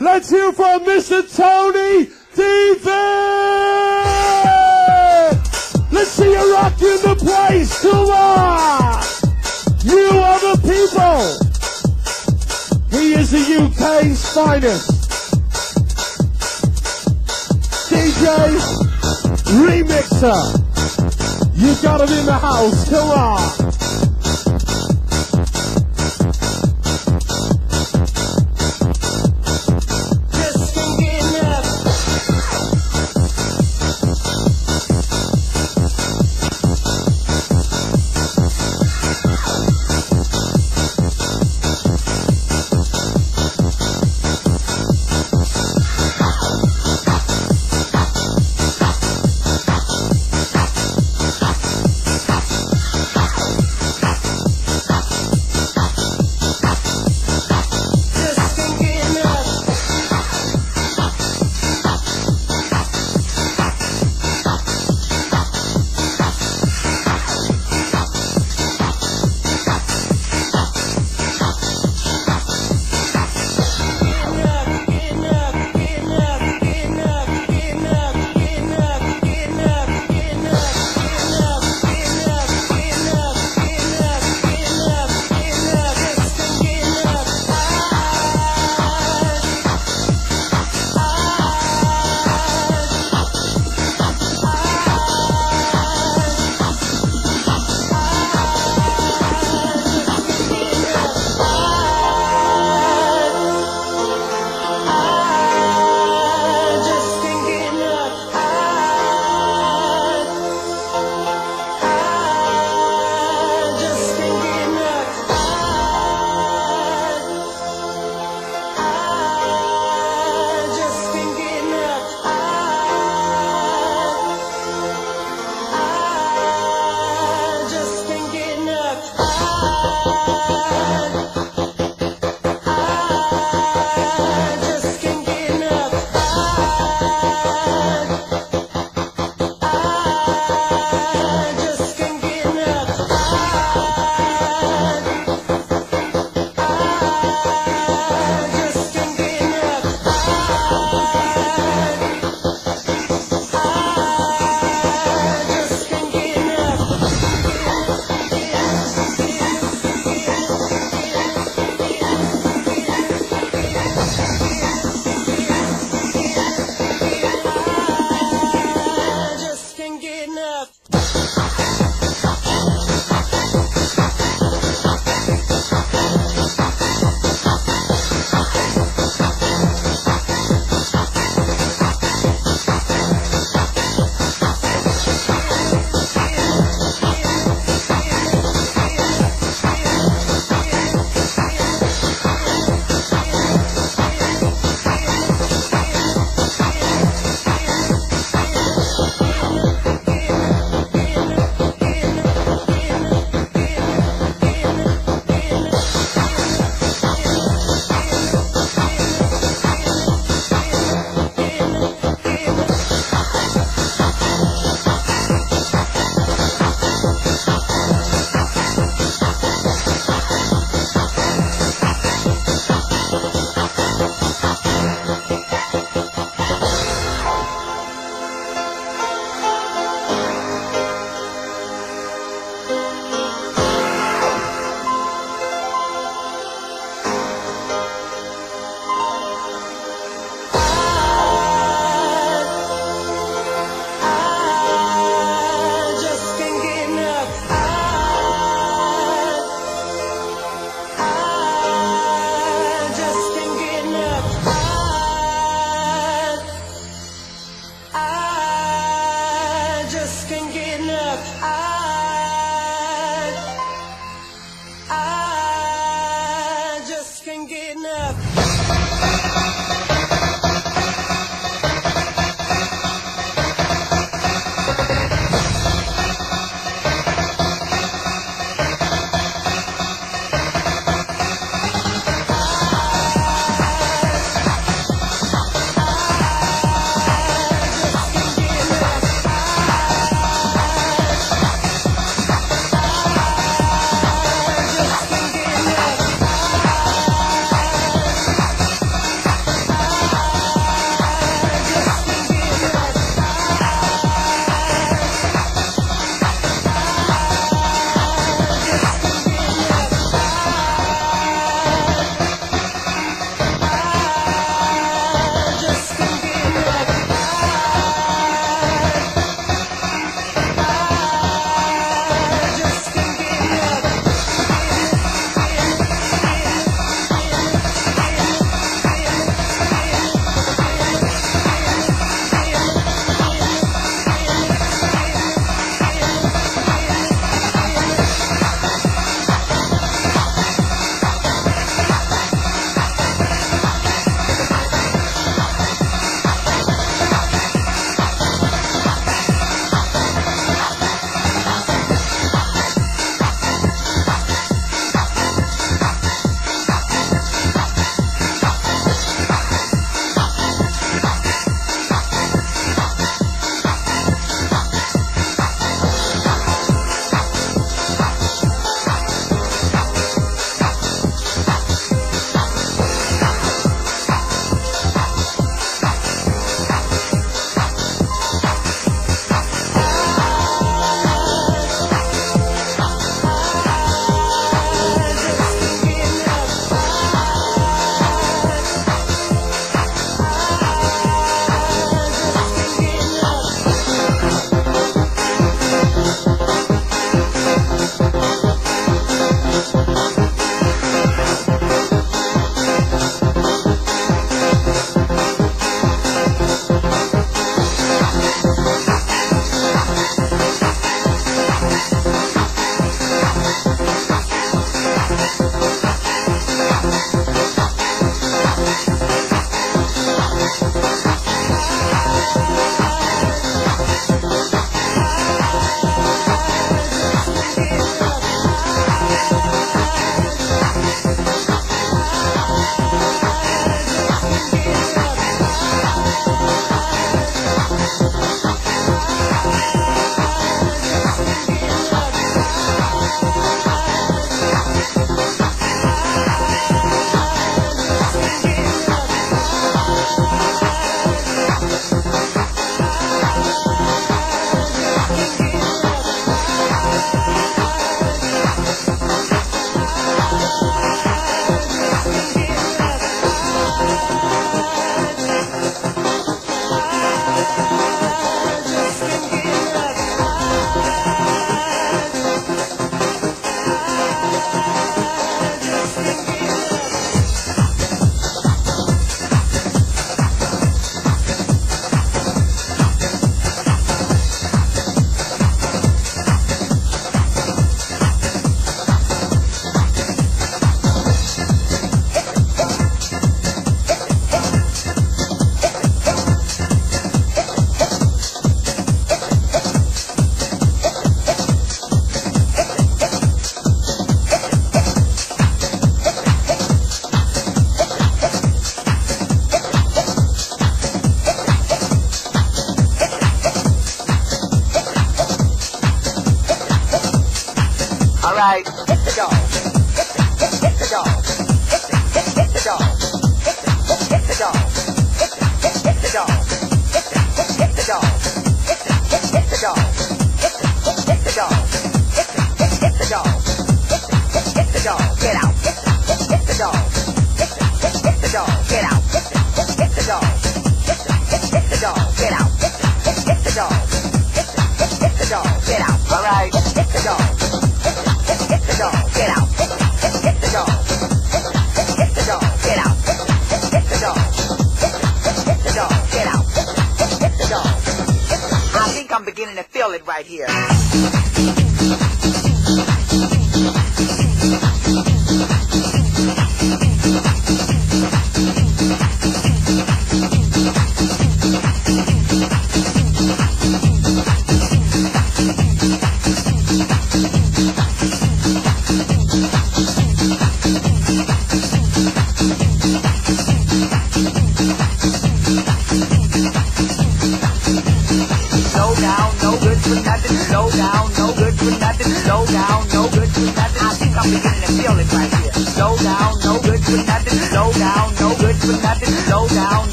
Let's hear from Mr. Tony De Vit! Let's see you rocking the place. Come on! You are the people! He is the UK's finest. DJ Remixer. You got him in the house. Come on.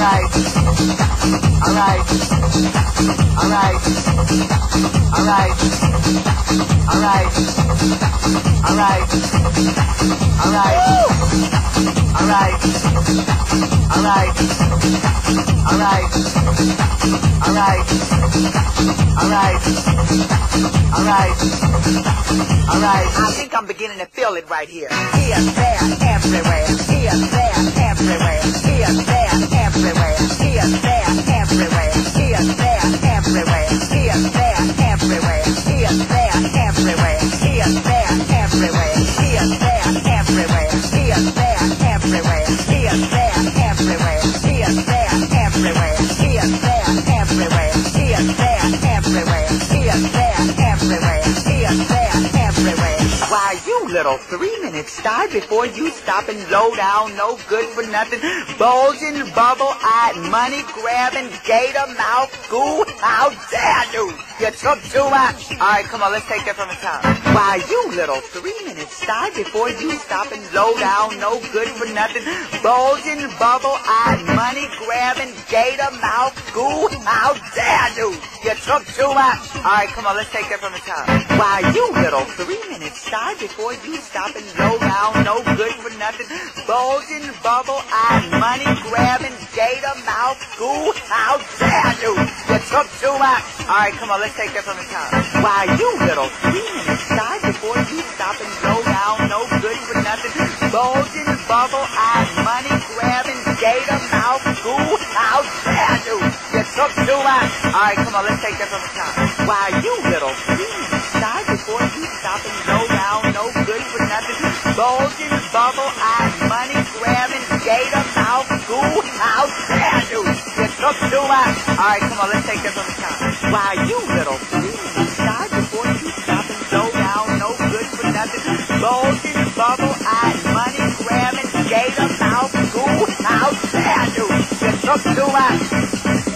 Alright. Alright. Alright. Alright. Alright. Alright. Alright. Alright. Alright. Alright. Alright. I think I'm beginning to feel it right here. Here, there, everywhere. Here, there, everywhere. Here, there, Here, there, everywhere. Here, there, everywhere. Here, there, everywhere. Here, there, everywhere. Here, there, everywhere. Here, there, everywhere. Here, there, everywhere. Here, there, everywhere. Here, there, everywhere. Here, there, everywhere. Here, there, everywhere. Here, there, everywhere. Why, you little three-minute star before you stop and low down, no good for nothing, bulging, bubble-eyed, money-grabbing, gator-mouth, goo, how dare you? You took too much. All right, come on, let's take that from the top. Why, you little three-minute star before you stop and low down, no good for nothing, bulging, bubble-eyed, money-grabbing, gator-mouth, goo, how dare you? You took too much. All right, come on, let's take that from the top. Why, you little three-minute star before you stop and low down, no good for nothing, bulging, bubble-eyed, money-grabbing, gator-mouth, goo, how dare you? You took too much. All right, come on, let's take that from the top. Why, you little three-minute star before you stop and go down, no good for nothing, bulging, bubble-eyed, money-grabbing, gator-mouth, goo, how dare you? You took too much. All right, come on, let's take that from the top. Why, you little three-minute star before you stop and go down, no good for nothing, bulging, bubble-eyed, money-grabbing, gator-mouth, goo, how dare you? You took too much. All right, come on, let's take that from the top. Why, you little three-minute star before you stop and low down, no good for nothing, bulging, bubble-eyed, money-grabbing, gator-mouth, goo, how dare you? Took too much.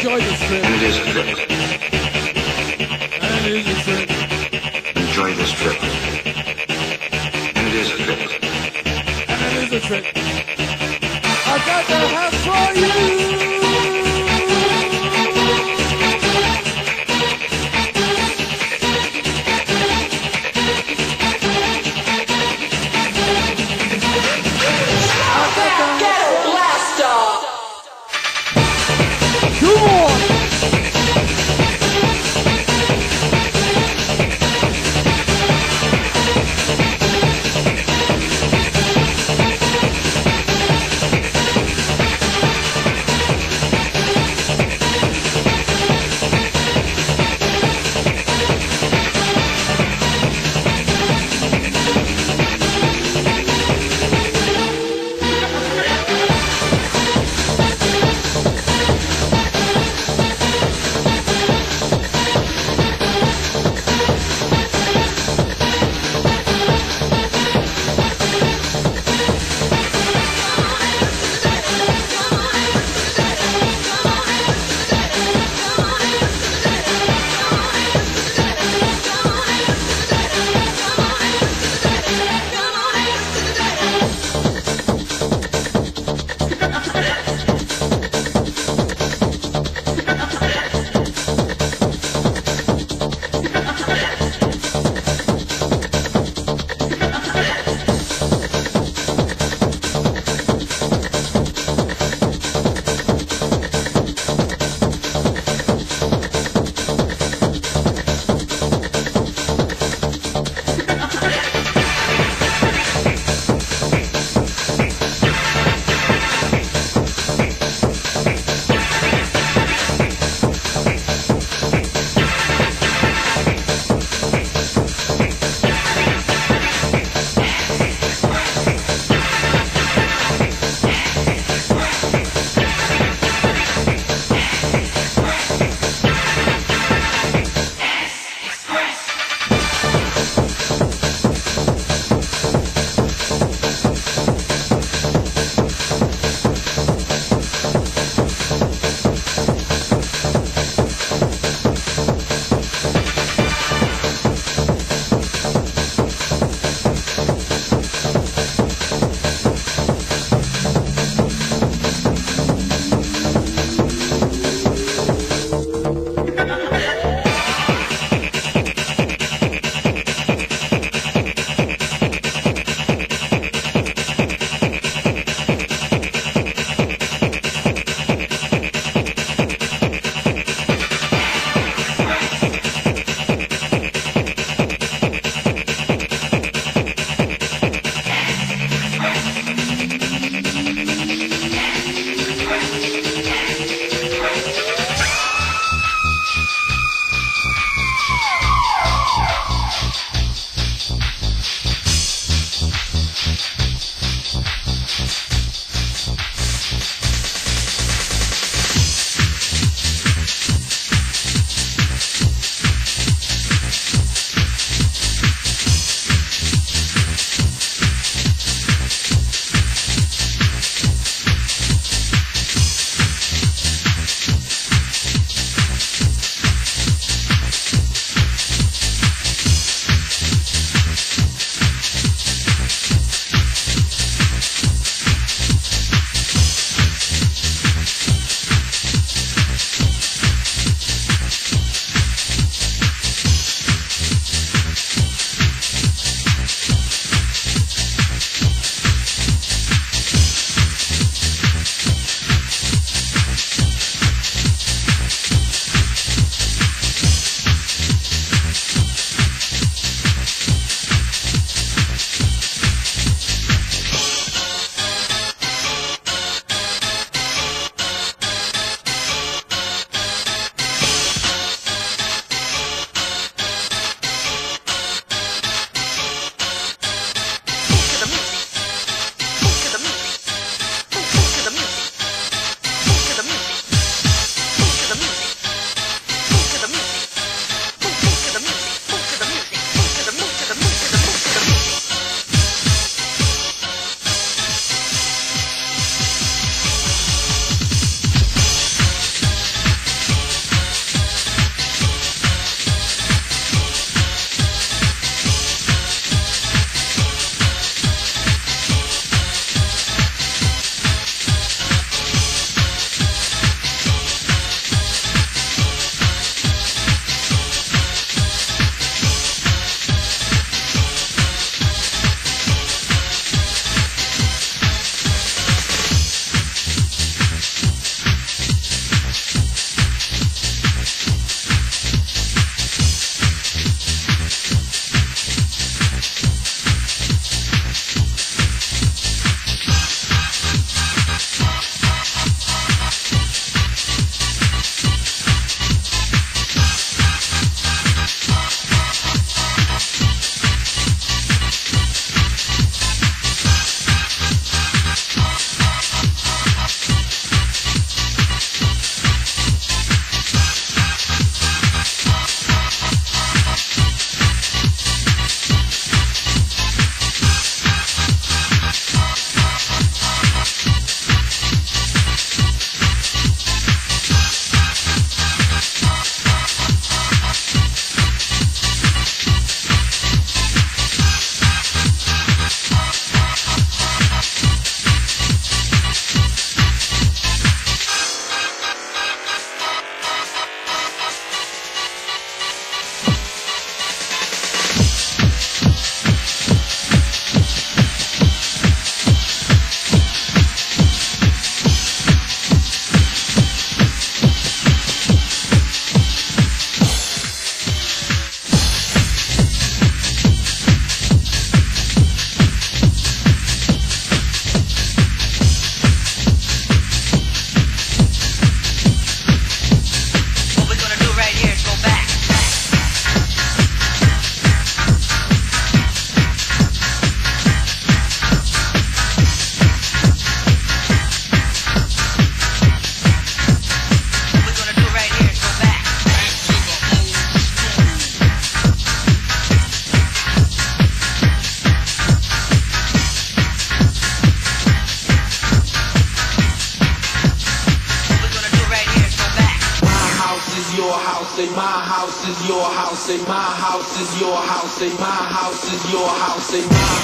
Enjoy this trip. And it is a trip. And it is a trip. Enjoy this trip. And it is a trip. And it is a trip. I got the house for you.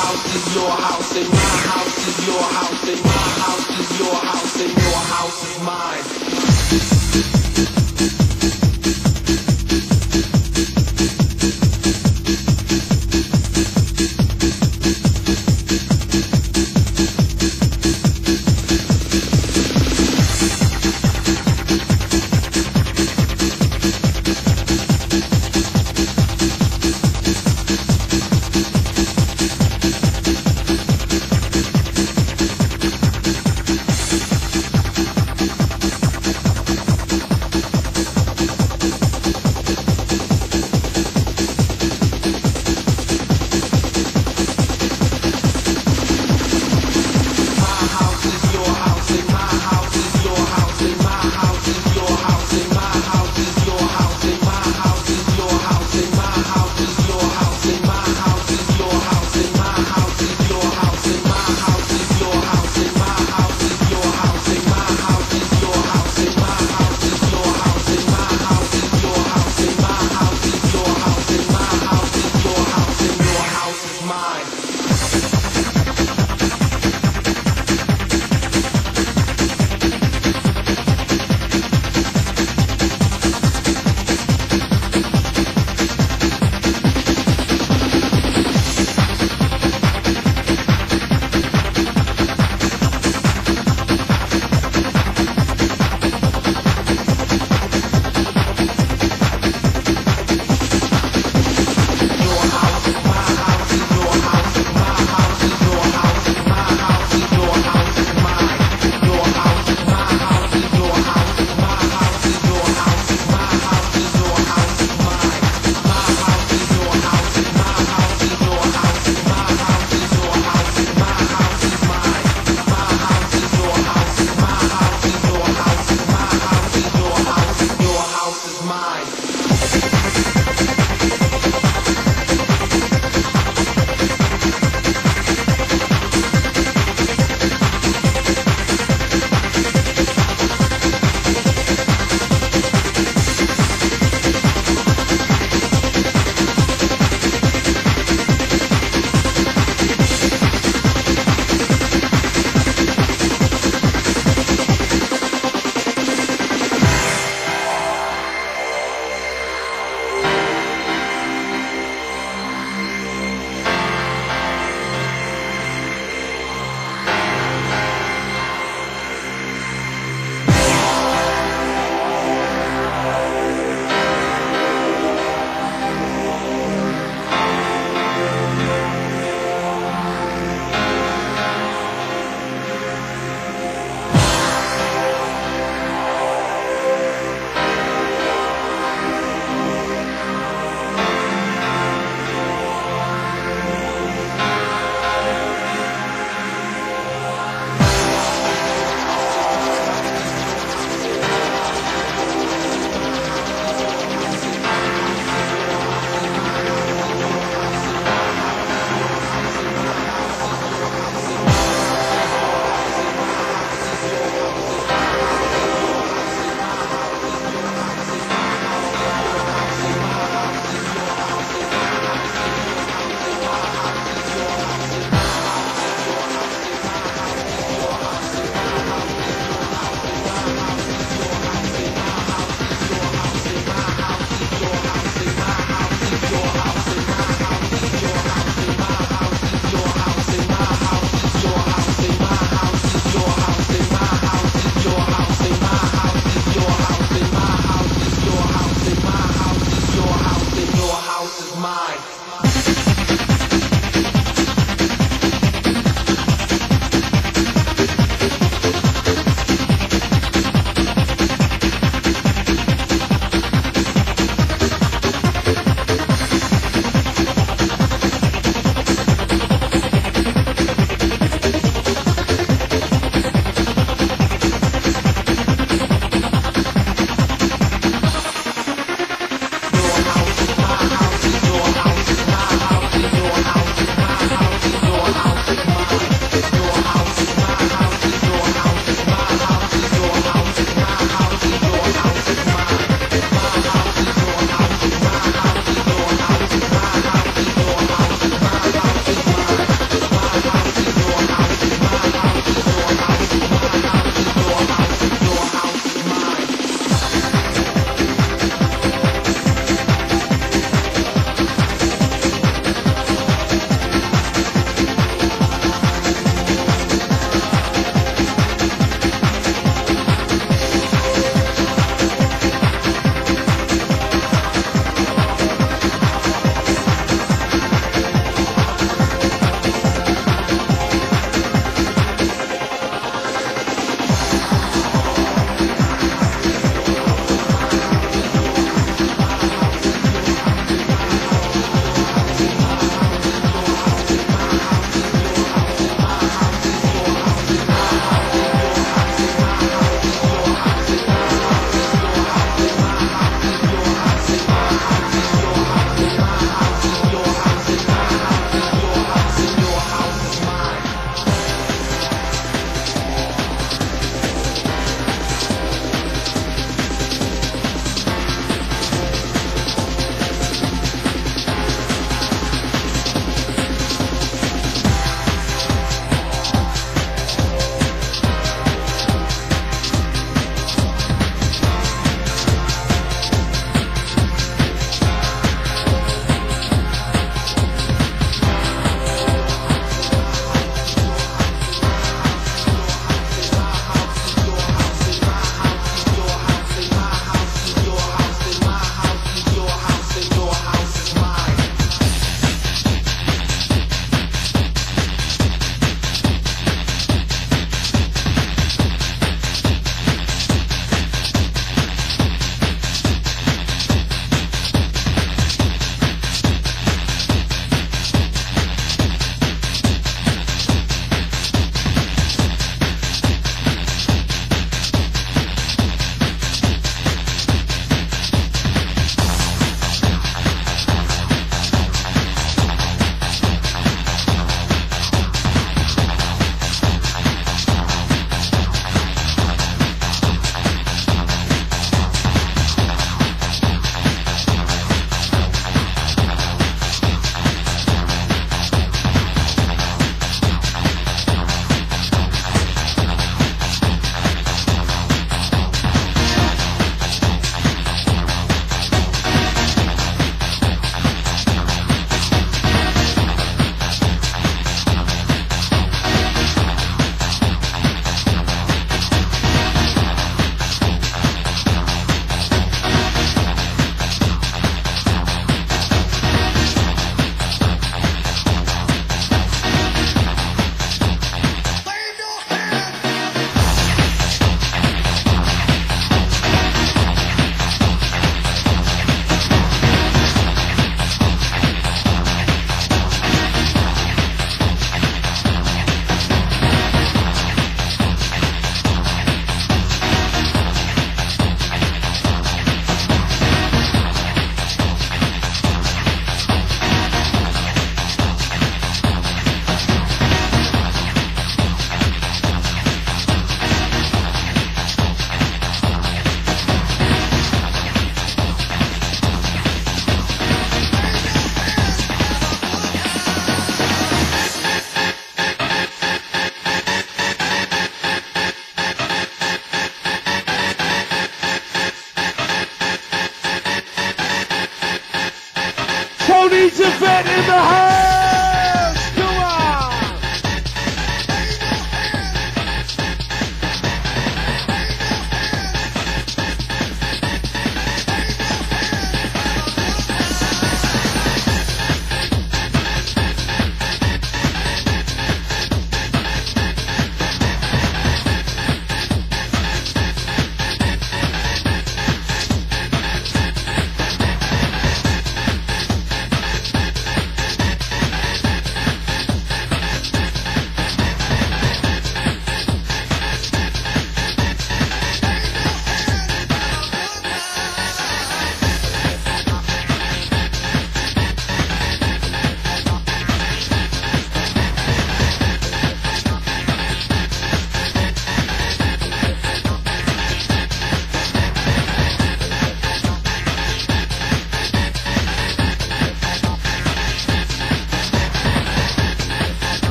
House is your house, and my house is your house, and my house is your house, and your house is mine.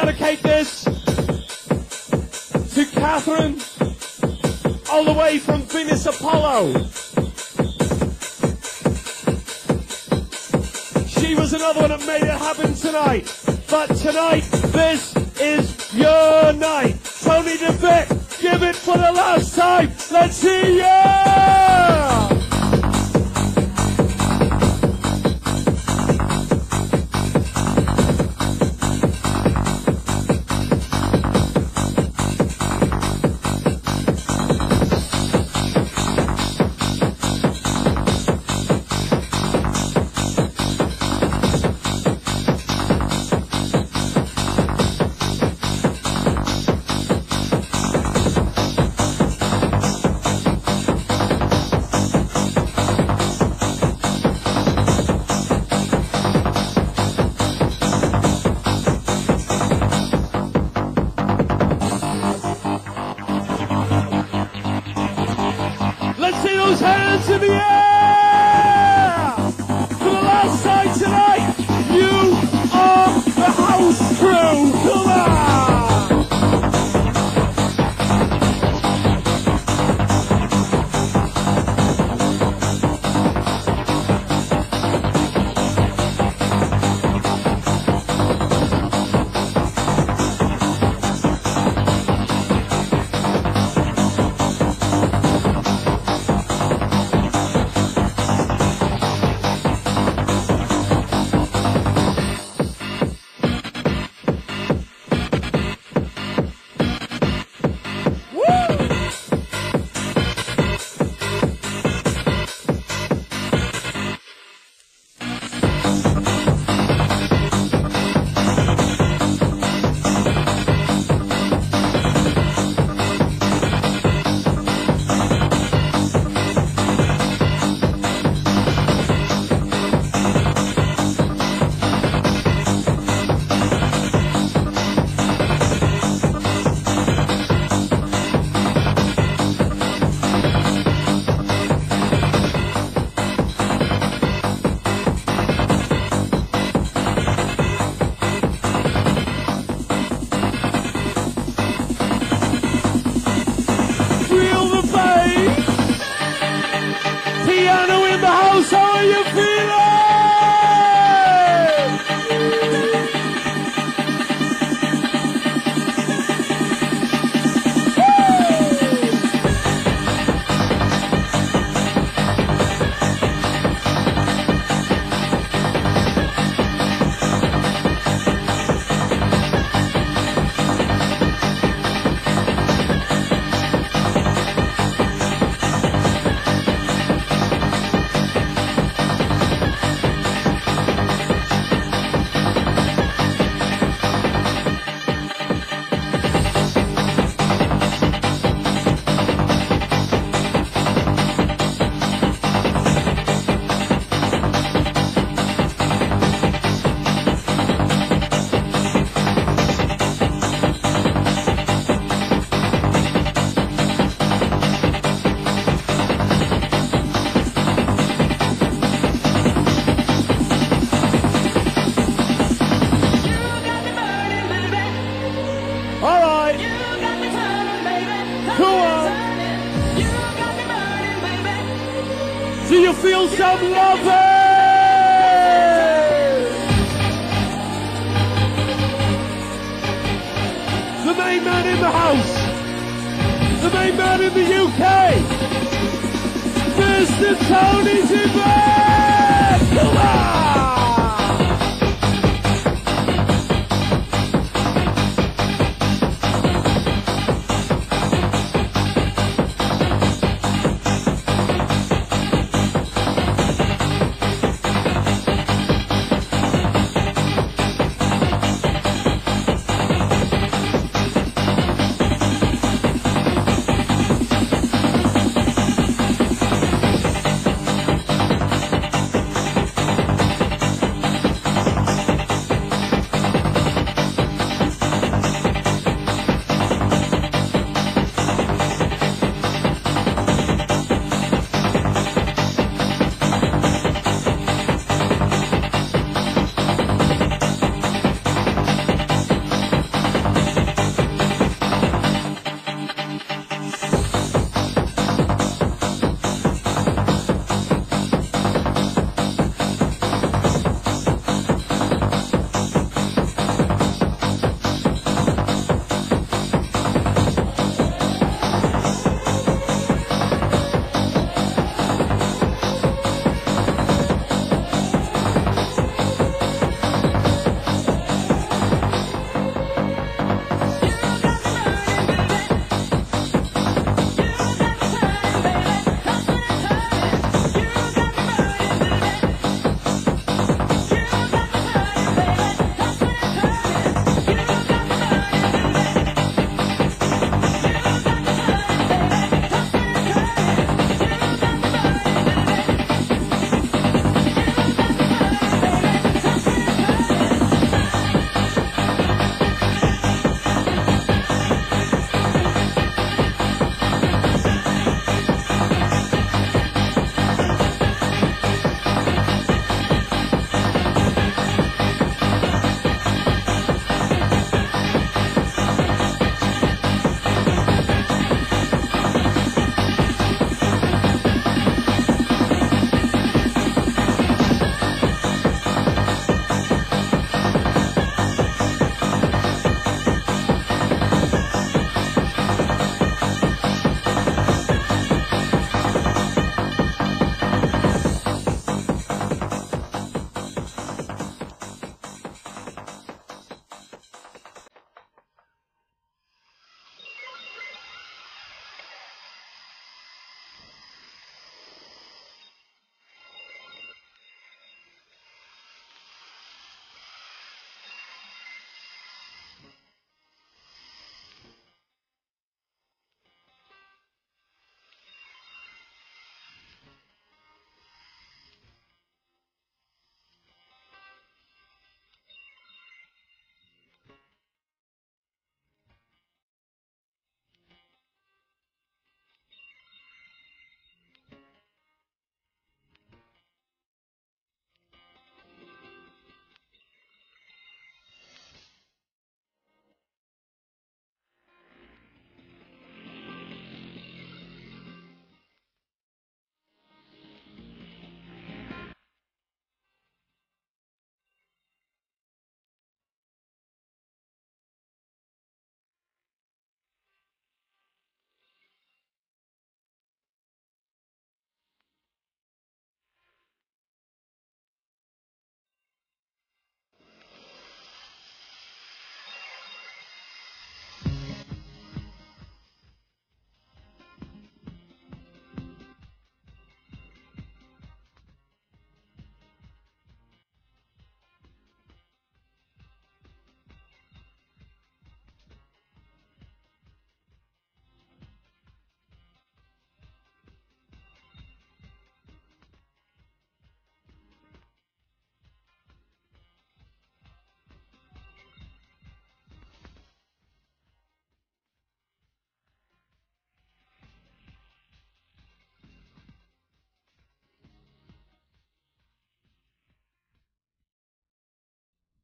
Dedicate this to Catherine, all the way from Venus Apollo. She was another one that made it happen tonight. But tonight, this is your night. Tony De Vit, give it for the last time. Let's see ya! hands in the air! for the last time!